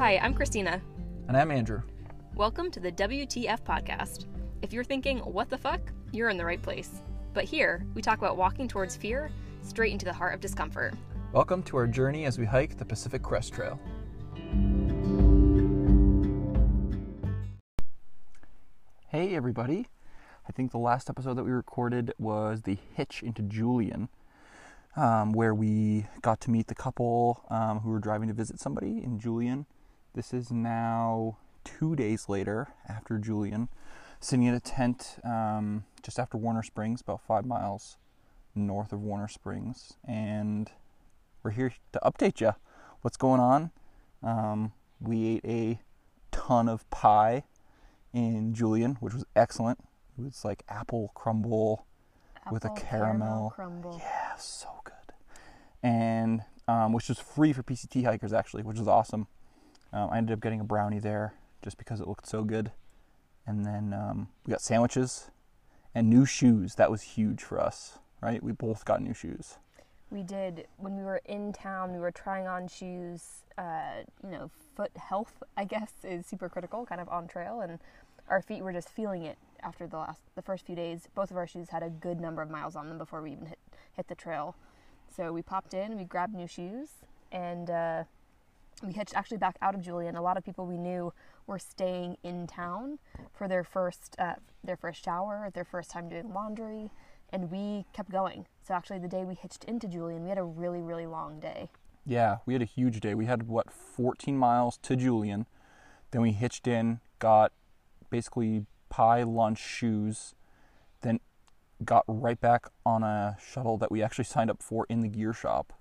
Hi, I'm Christina. And I'm Andrew. Welcome to the WTF podcast. If you're thinking, what the fuck, you're in the right place. But here, we talk about walking towards fear straight into the heart of discomfort. Welcome to our journey as we hike the Pacific Crest Trail. Hey, everybody. I think the last episode that we recorded was the hitch into Julian, um, where we got to meet the couple um, who were driving to visit somebody in Julian. This is now two days later after Julian, sitting in a tent um, just after Warner Springs, about five miles north of Warner Springs, and we're here to update you. What's going on? Um, we ate a ton of pie in Julian, which was excellent. It was like apple crumble with a Apple caramel. crumble. Yeah, so good. And um, which was free for PCT hikers actually, which was awesome. Um, I ended up getting a brownie there just because it looked so good. And then um, we got sandwiches and new shoes. That was huge for us, right? We both got new shoes. We did, when we were in town, we were trying on shoes. Uh, you know, foot health, I guess, is super critical, kind of on trail, and our feet were just feeling it after the last, the first few days. Both of our shoes had a good number of miles on them before we even hit hit the trail. So we popped in, we grabbed new shoes, and uh, we hitched actually back out of Julian. A lot of people we knew were staying in town for their first uh, their first shower, their first time doing laundry, and we kept going. So actually, the day we hitched into Julian, we had a really really long day. Yeah, we had a huge day. We had what 14 miles to Julian. Then we hitched in, got basically pie, lunch, shoes, then got right back on a shuttle that we actually signed up for in the gear shop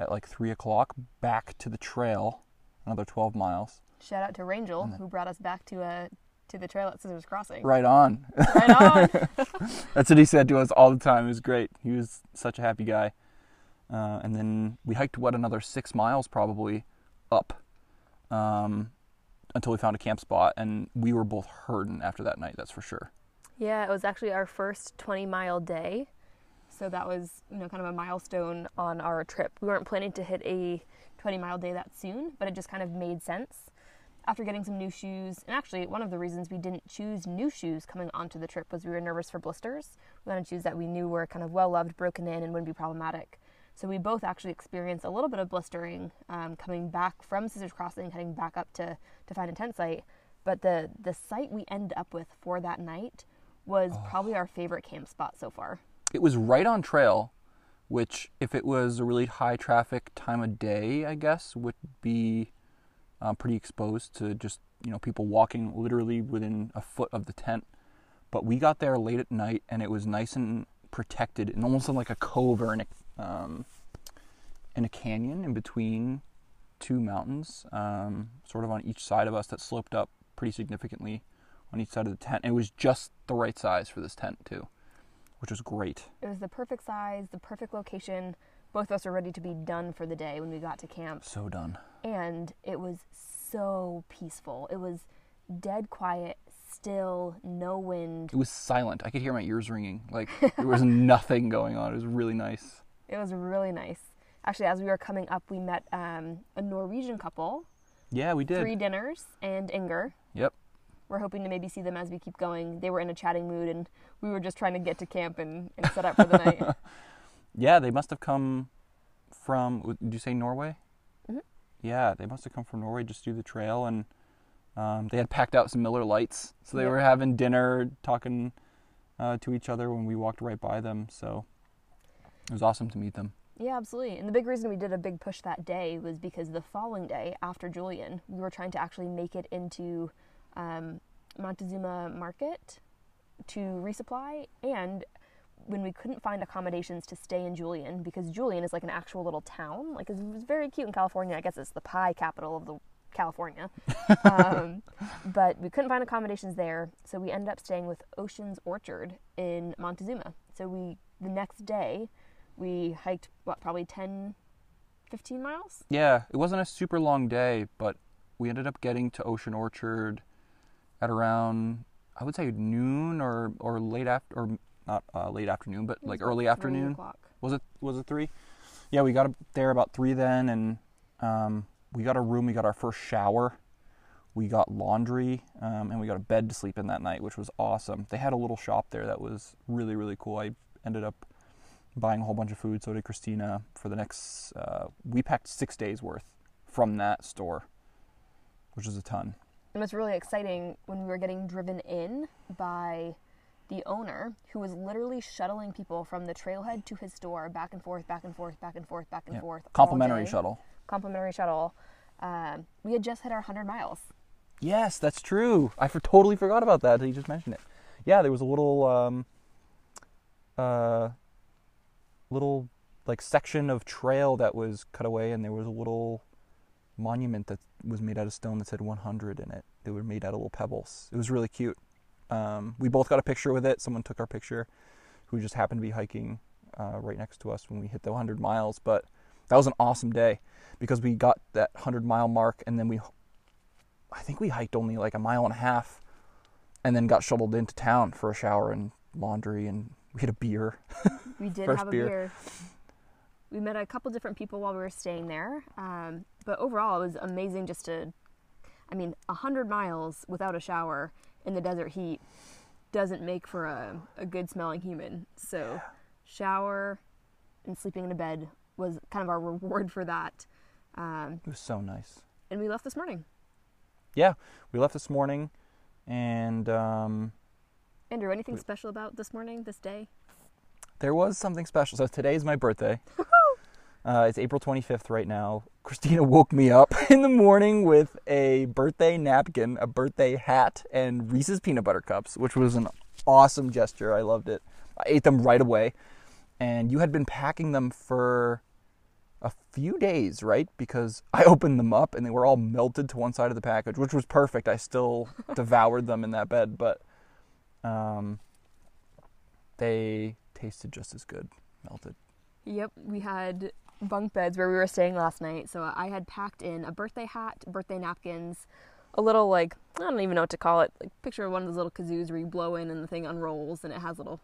at like three o'clock back to the trail, another 12 miles. Shout out to Rangel who brought us back to uh, to the trail at Scissors Crossing. Right on. Right on. That's what he said to us all the time. It was great. He was such a happy guy. Uh, and then we hiked what another six miles probably up um, until we found a camp spot, and we were both hurting after that night. That's for sure. Yeah, it was actually our first 20 mile day. So that was, you know, kind of a milestone on our trip. We weren't planning to hit a 20 mile day that soon, but it just kind of made sense. After getting some new shoes, and actually, one of the reasons we didn't choose new shoes coming onto the trip was we were nervous for blisters. We wanted shoes that we knew were kind of well loved, broken in, and wouldn't be problematic. So we both actually experienced a little bit of blistering um, coming back from Scissors Crossing, heading back up to, to find a tent site. But the, the site we ended up with for that night was probably our favorite camp spot so far. It was right on trail, which, if it was a really high traffic time of day, I guess, would be uh, pretty exposed to just you know people walking literally within a foot of the tent. But we got there late at night, and it was nice and protected, and almost in like a cove or in a um, in a canyon in between two mountains, um, sort of on each side of us that sloped up pretty significantly on each side of the tent. And It was just the right size for this tent too, which was great. It was the perfect size, the perfect location. Both of us were ready to be done for the day when we got to camp. So done. And it was so peaceful. It was dead quiet, still, no wind. It was silent. I could hear my ears ringing. Like there was nothing going on. It was really nice. It was really nice. Actually, as we were coming up, we met um, a Norwegian couple, Yeah, we did. three dinners, and Inger. Yep. We're hoping to maybe see them as we keep going. They were in a chatting mood, and we were just trying to get to camp and, and set up for the night. Yeah, they must have come from. Did you say Norway? Mhm. Yeah, they must have come from Norway just do the trail, and um, they had packed out some Miller Lites, so they Yeah. were having dinner, talking uh, to each other when we walked right by them. So it was awesome to meet them. Yeah, absolutely. And the big reason we did a big push that day was because the following day after Julian, we were trying to actually make it into um, Montezuma Market to resupply. And when we couldn't find accommodations to stay in Julian, because Julian is like an actual little town, like it's, it's very cute in California. I guess it's the pie capital of the California. um, but we couldn't find accommodations there, so we ended up staying with Ocean's Orchard in Montezuma. So we the next day we hiked what probably 10 15 miles Yeah, it wasn't a super long day, but we ended up getting to Ocean Orchard at around I would say noon or or late after or not uh, late afternoon, but like early afternoon. o'clock. Was it was it three? Yeah, we got up there about three then, and um, we got a room, we got our first shower, we got laundry, um, and we got a bed to sleep in that night, which was awesome. They had a little shop there that was really, really cool. I ended up buying a whole bunch of food. So did Christina for the next. Uh, we packed six days worth from that store, which is a ton. It was really exciting when we were getting driven in by the owner who was literally shuttling people from the trailhead to his store back and forth, back and forth, back and forth, back and Yeah. forth. Complimentary shuttle. Complimentary shuttle. Um, we had just hit our 100 miles. Yes, that's true. I for, totally forgot about that. You just mentioned it. Yeah, there was a little, um, uh, little like section of trail that was cut away, and there was a little monument that was made out of stone that said 100 in it. They were made out of little pebbles. It was really cute. Um, we both got a picture with it. Someone took our picture, who just happened to be hiking uh, right next to us when we hit the 100 miles. But that was an awesome day because we got that 100 mile mark, and then we I think we hiked only like a mile and a half and then got shuttled into town for a shower and laundry and we had a beer. We did First have a beer. beer. We met a couple different people while we were staying there, um, but overall it was amazing just to. I mean, hundred miles without a shower in the desert heat doesn't make for a, a good smelling human. So, shower and sleeping in a bed was kind of our reward for that. Um, It was so nice. and we left this morning. Yeah, we left this morning and um, Andrew, anything special about this morning, this day? there was something special. So today's my birthday. Uh, it's April 25th right now. Christina woke me up in the morning with a birthday napkin, a birthday hat, and Reese's peanut butter cups, which was an awesome gesture. I loved it. I ate them right away. And you had been packing them for a few days, right? Because I opened them up and they were all melted to one side of the package, which was perfect. I still devoured them in that bed, but um, they tasted just as good melted. Yep, we had bunk beds where we were staying last night. So I had packed in a birthday hat, birthday napkins, a little like I don't even know what to call it. Like picture of one of those little kazoos where you blow in and the thing unrolls and it has little.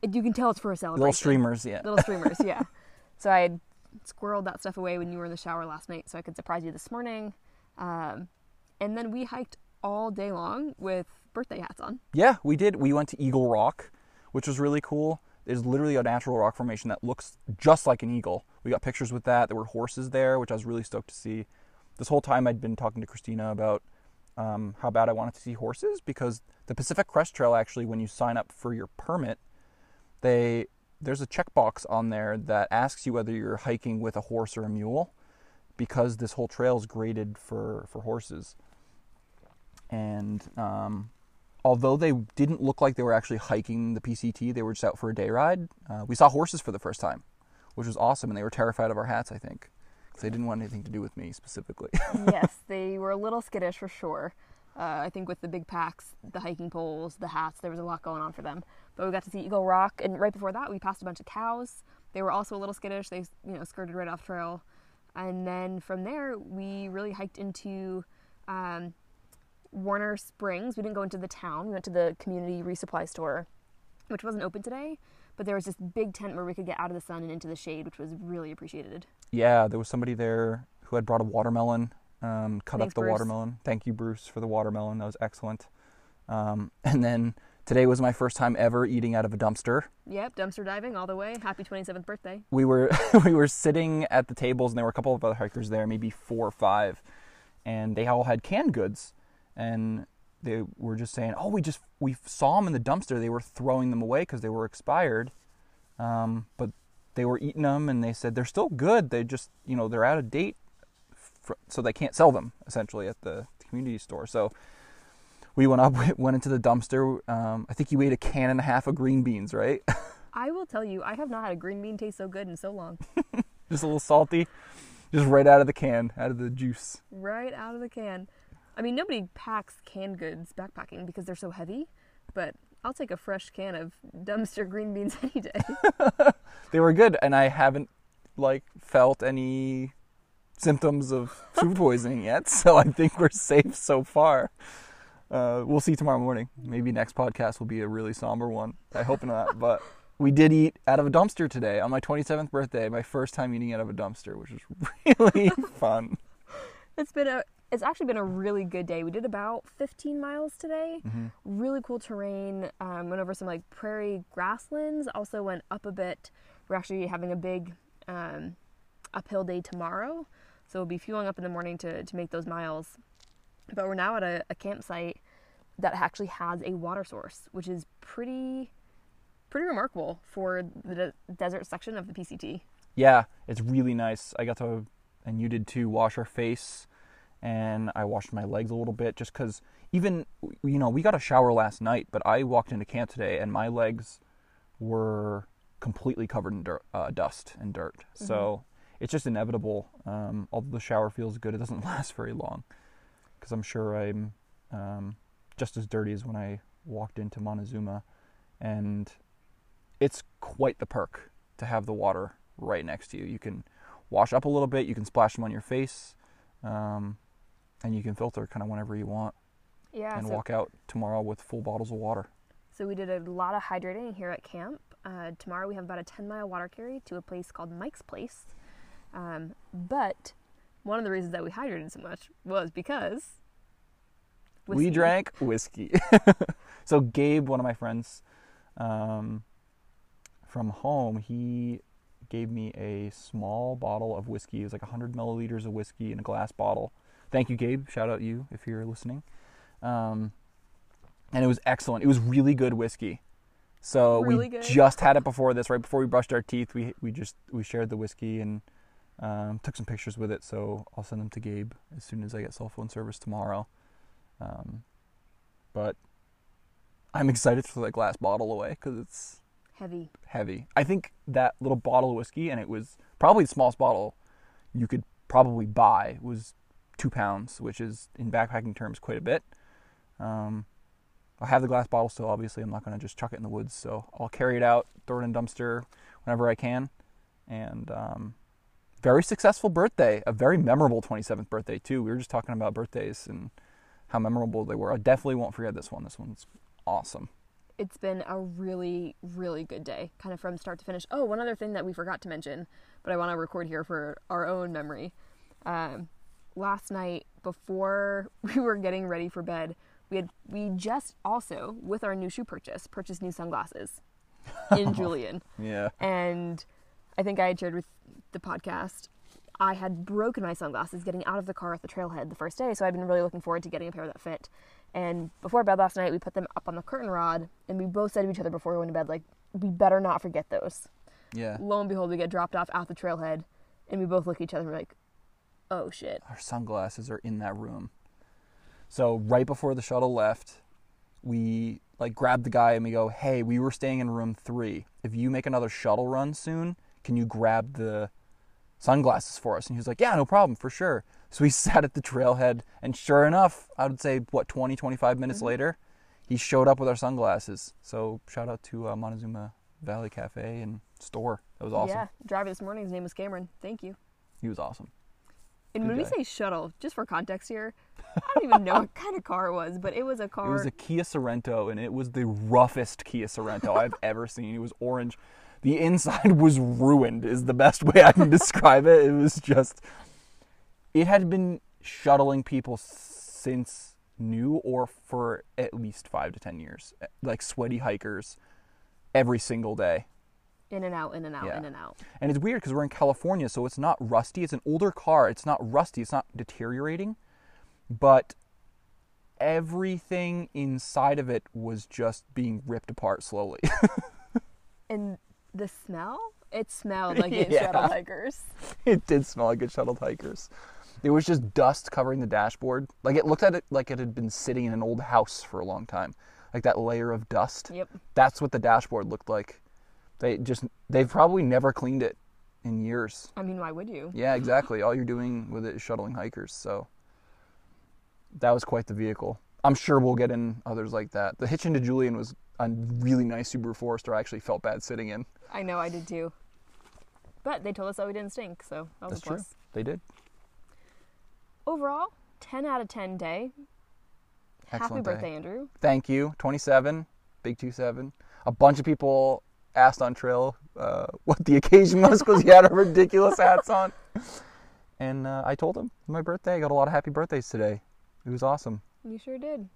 It, you can tell it's for a celebration. Little streamers, yeah. Little streamers, yeah. So I had squirreled that stuff away when you were in the shower last night, so I could surprise you this morning. Um, and then we hiked all day long with birthday hats on. Yeah, we did. We went to Eagle Rock, which was really cool. There's literally a natural rock formation that looks just like an eagle. We got pictures with that. There were horses there, which I was really stoked to see. This whole time I'd been talking to Christina about um, how bad I wanted to see horses because the Pacific Crest Trail actually, when you sign up for your permit, they there's a checkbox on there that asks you whether you're hiking with a horse or a mule because this whole trail is graded for for horses. And um, although they didn't look like they were actually hiking the PCT, they were just out for a day ride. Uh, we saw horses for the first time, which was awesome, and they were terrified of our hats. I think because they didn't want anything to do with me specifically. yes, they were a little skittish for sure. Uh, I think with the big packs, the hiking poles, the hats, there was a lot going on for them. But we got to see Eagle Rock, and right before that, we passed a bunch of cows. They were also a little skittish. They, you know, skirted right off trail, and then from there, we really hiked into um, Warner Springs. We didn't go into the town. We went to the community resupply store, which wasn't open today. But there was this big tent where we could get out of the sun and into the shade, which was really appreciated. yeah, there was somebody there who had brought a watermelon, um, cut Thanks, up the Bruce. watermelon. Thank you, Bruce, for the watermelon. That was excellent. Um, and then today was my first time ever eating out of a dumpster. Yep, dumpster diving all the way. Happy 27th birthday. we were we were sitting at the tables and there were a couple of other hikers there, maybe four or five, and they all had canned goods, and they were just saying, "Oh, we just we saw them in the dumpster. They were throwing them away because they were expired, um, but they were eating them, and they said they're still good. They just you know they're out of date, fr- so they can't sell them essentially at the community store. So." We went up, went into the dumpster. Um, I think you ate a can and a half of green beans, right? I will tell you, I have not had a green bean taste so good in so long. just a little salty, just right out of the can, out of the juice. right out of the can. I mean, nobody packs canned goods backpacking because they're so heavy, but I'll take a fresh can of dumpster green beans any day. They were good, and I haven't like felt any symptoms of food poisoning yet, so I think we're safe so far. Uh, we'll see tomorrow morning. Maybe next podcast will be a really somber one. I hope not, but we did eat out of a dumpster today on my 27th birthday. My first time eating out of a dumpster, which was really fun. It's been a it's actually been a really good day. We did about 15 miles today. Mm-hmm. Really cool terrain. Um, went over some like prairie grasslands. Also went up a bit. We're actually having a big um, uphill day tomorrow, so we'll be fueling up in the morning to to make those miles. But we're now at a, a campsite that actually has a water source, which is pretty pretty remarkable for the de- desert section of the PCT. Yeah, it's really nice. I got to, and you did too, wash our face, and I washed my legs a little bit just because even, you know, we got a shower last night, but I walked into camp today and my legs were completely covered in dirt, uh, dust and dirt. So it's just inevitable. Um, although the shower feels good, it doesn't last very long because I'm sure I'm um, just as dirty as when I walked into Montezuma, and it's quite the perk to have the water right next to you. You can wash up a little bit, you can splash them on your face, um, and you can filter kind of whenever you want Yeah, and so, walk out tomorrow with full bottles of water. so we did a lot of hydrating here at camp. Uh, tomorrow we have about a 10 mile water carry to a place called Mike's Place. Um, but one of the reasons that we hydrated so much was because We drank whiskey. so Gabe, one of my friends um, from home, he gave me a small bottle of whiskey. It was like 100 milliliters of whiskey in a glass bottle. Thank you, Gabe. Shout out you if you're listening. Um, and it was excellent. It was really good whiskey. So Really we good. just had it before this, right before we brushed our teeth. We we just we shared the whiskey and um, took some pictures with it. So I'll send them to Gabe as soon as I get cell phone service tomorrow. Um, but I'm excited to throw that glass bottle away because it's Heavy. heavy. I think that little bottle of whiskey, and it was probably the smallest bottle you could probably buy, was two pounds, which is in backpacking terms quite a bit. Um, I have the glass bottle still. Obviously, I'm not going to just chuck it in the woods, so I'll carry it out, throw it in a dumpster whenever I can. And um, very successful birthday, a very memorable 27th birthday too. We were just talking about birthdays and how memorable they were. I definitely won't forget this one. This one's awesome. It's been a really, really good day, kind of from start to finish. Oh, one other thing that we forgot to mention, but I want to record here for our own memory. Um, last night, before we were getting ready for bed, we had we just also, with our new shoe purchase, purchased new sunglasses in Julian. Yeah. And I think I had shared with the podcast, I had broken my sunglasses getting out of the car at the trailhead the first day, so I'd been really looking forward to getting a pair that fit. And before bed last night, we put them up on the curtain rod, and we both said to each other before we went to bed, like, we better not forget those. Yeah. Lo and behold, we get dropped off at the trailhead, and we both look at each other and we're like, oh shit. our sunglasses are in that room. So right before the shuttle left, we like grabbed the guy and we go, "Hey, we were staying in room 3. If you make another shuttle run soon, can you grab the sunglasses for us?" And he was like, "Yeah, no problem, for sure." So we sat at the trailhead and sure enough, I would say what 20 25 minutes Mm-hmm. later, he showed up with our sunglasses. So shout out to uh, Montezuma Valley Cafe and store. That was awesome. Yeah, driver this morning, his name was Cameron. Thank you. He was awesome. And Good when we say shuttle, just for context here, I don't even know what kind of car it was, but it was a car. It was a Kia Sorento, and it was the roughest Kia Sorento I've ever seen. It was orange. The inside was ruined, is the best way I can describe it. It was just. It had been shuttling people since new or for at least five to ten years. Eh, like sweaty hikers every single day. In and out, in and out, Yeah. in and out. And it's weird because we're in California, so it's not rusty. It's an older car. It's not rusty. It's not deteriorating. But everything inside of it was just being ripped apart slowly. And the smell? It smelled like it Yeah. shuttle hikers. it did smell like good shuttled hikers. There was just dust covering the dashboard. Like it looked at it like it had been sitting in an old house for a long time. Like that layer of dust. Yep. That's what the dashboard looked like. They just they've probably never cleaned it in years. I mean, why would you? Yeah, exactly. All you're doing with it is shuttling hikers. So that was quite the vehicle. I'm sure we'll get in others like that. The hitch into Julian was a really nice Subaru Forester. I actually felt bad sitting in. I know, I did too. But they told us that we didn't stink, so that was That's a plus. true. They did. Overall, 10 out of 10 day. Happy Excellent day. birthday, Andrew. Thank you. 27, big 27. A bunch of people asked on trail uh, what the occasion was because he had a ridiculous hats on. and uh, I told him my birthday. I got a lot of happy birthdays today. It was awesome. You sure did.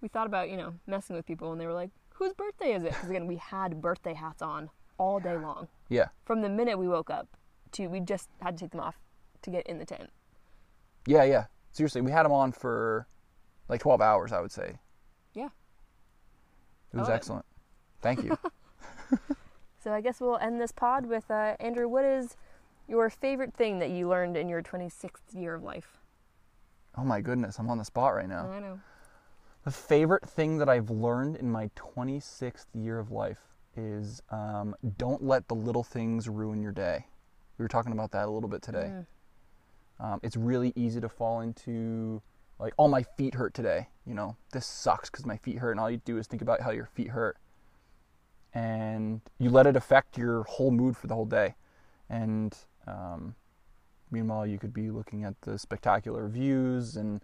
We thought about, you know, messing with people and they were like, whose birthday is it? Because again, we had birthday hats on all day long. Yeah, From the minute we woke up to, we just had to take them off to get in the tent. yeah, yeah. Seriously, we had them on for like 12 hours, I would say. Yeah. It was Oh, it- excellent. Thank you. So I guess we'll end this pod with uh, Andrew, what is your favorite thing that you learned in your 26th year of life? oh my goodness, I'm on the spot right now. I know. The favorite thing that I've learned in my 26th year of life is um, don't let the little things ruin your day. We were talking about that a little bit today. Mm. Um, it's really easy to fall into like, oh, my feet hurt today. You know, this sucks because my feet hurt, and all you do is think about how your feet hurt, and you let it affect your whole mood for the whole day. And um, meanwhile, you could be looking at the spectacular views and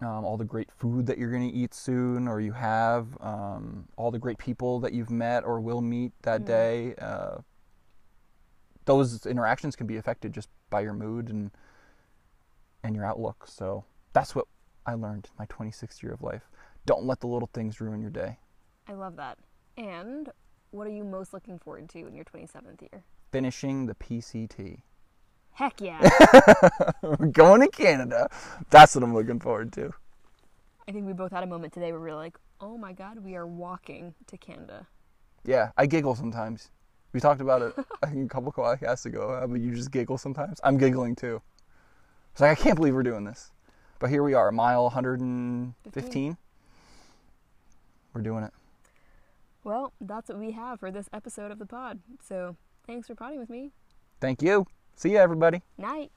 um, all the great food that you're going to eat soon, or you have um, all the great people that you've met or will meet that Mhm. day. Uh, those interactions can be affected just by your mood and and your outlook. So that's what I learned my 26th year of life. Don't let the little things ruin your day. I love that. And what are you most looking forward to in your 27th year? Finishing the PCT. Heck yeah. Going to Canada. That's what I'm looking forward to. I think we both had a moment today where we were like, oh my god, we are walking to Canada. Yeah, I giggle sometimes. We talked about it I think a couple podcasts ago. Uh, How about you just giggle sometimes? I'm giggling too. It's like I can't believe we're doing this, but here we are, mile 115. We're doing it. Well, that's what we have for this episode of the pod. So thanks for podding with me. Thank you. See you, everybody. Night.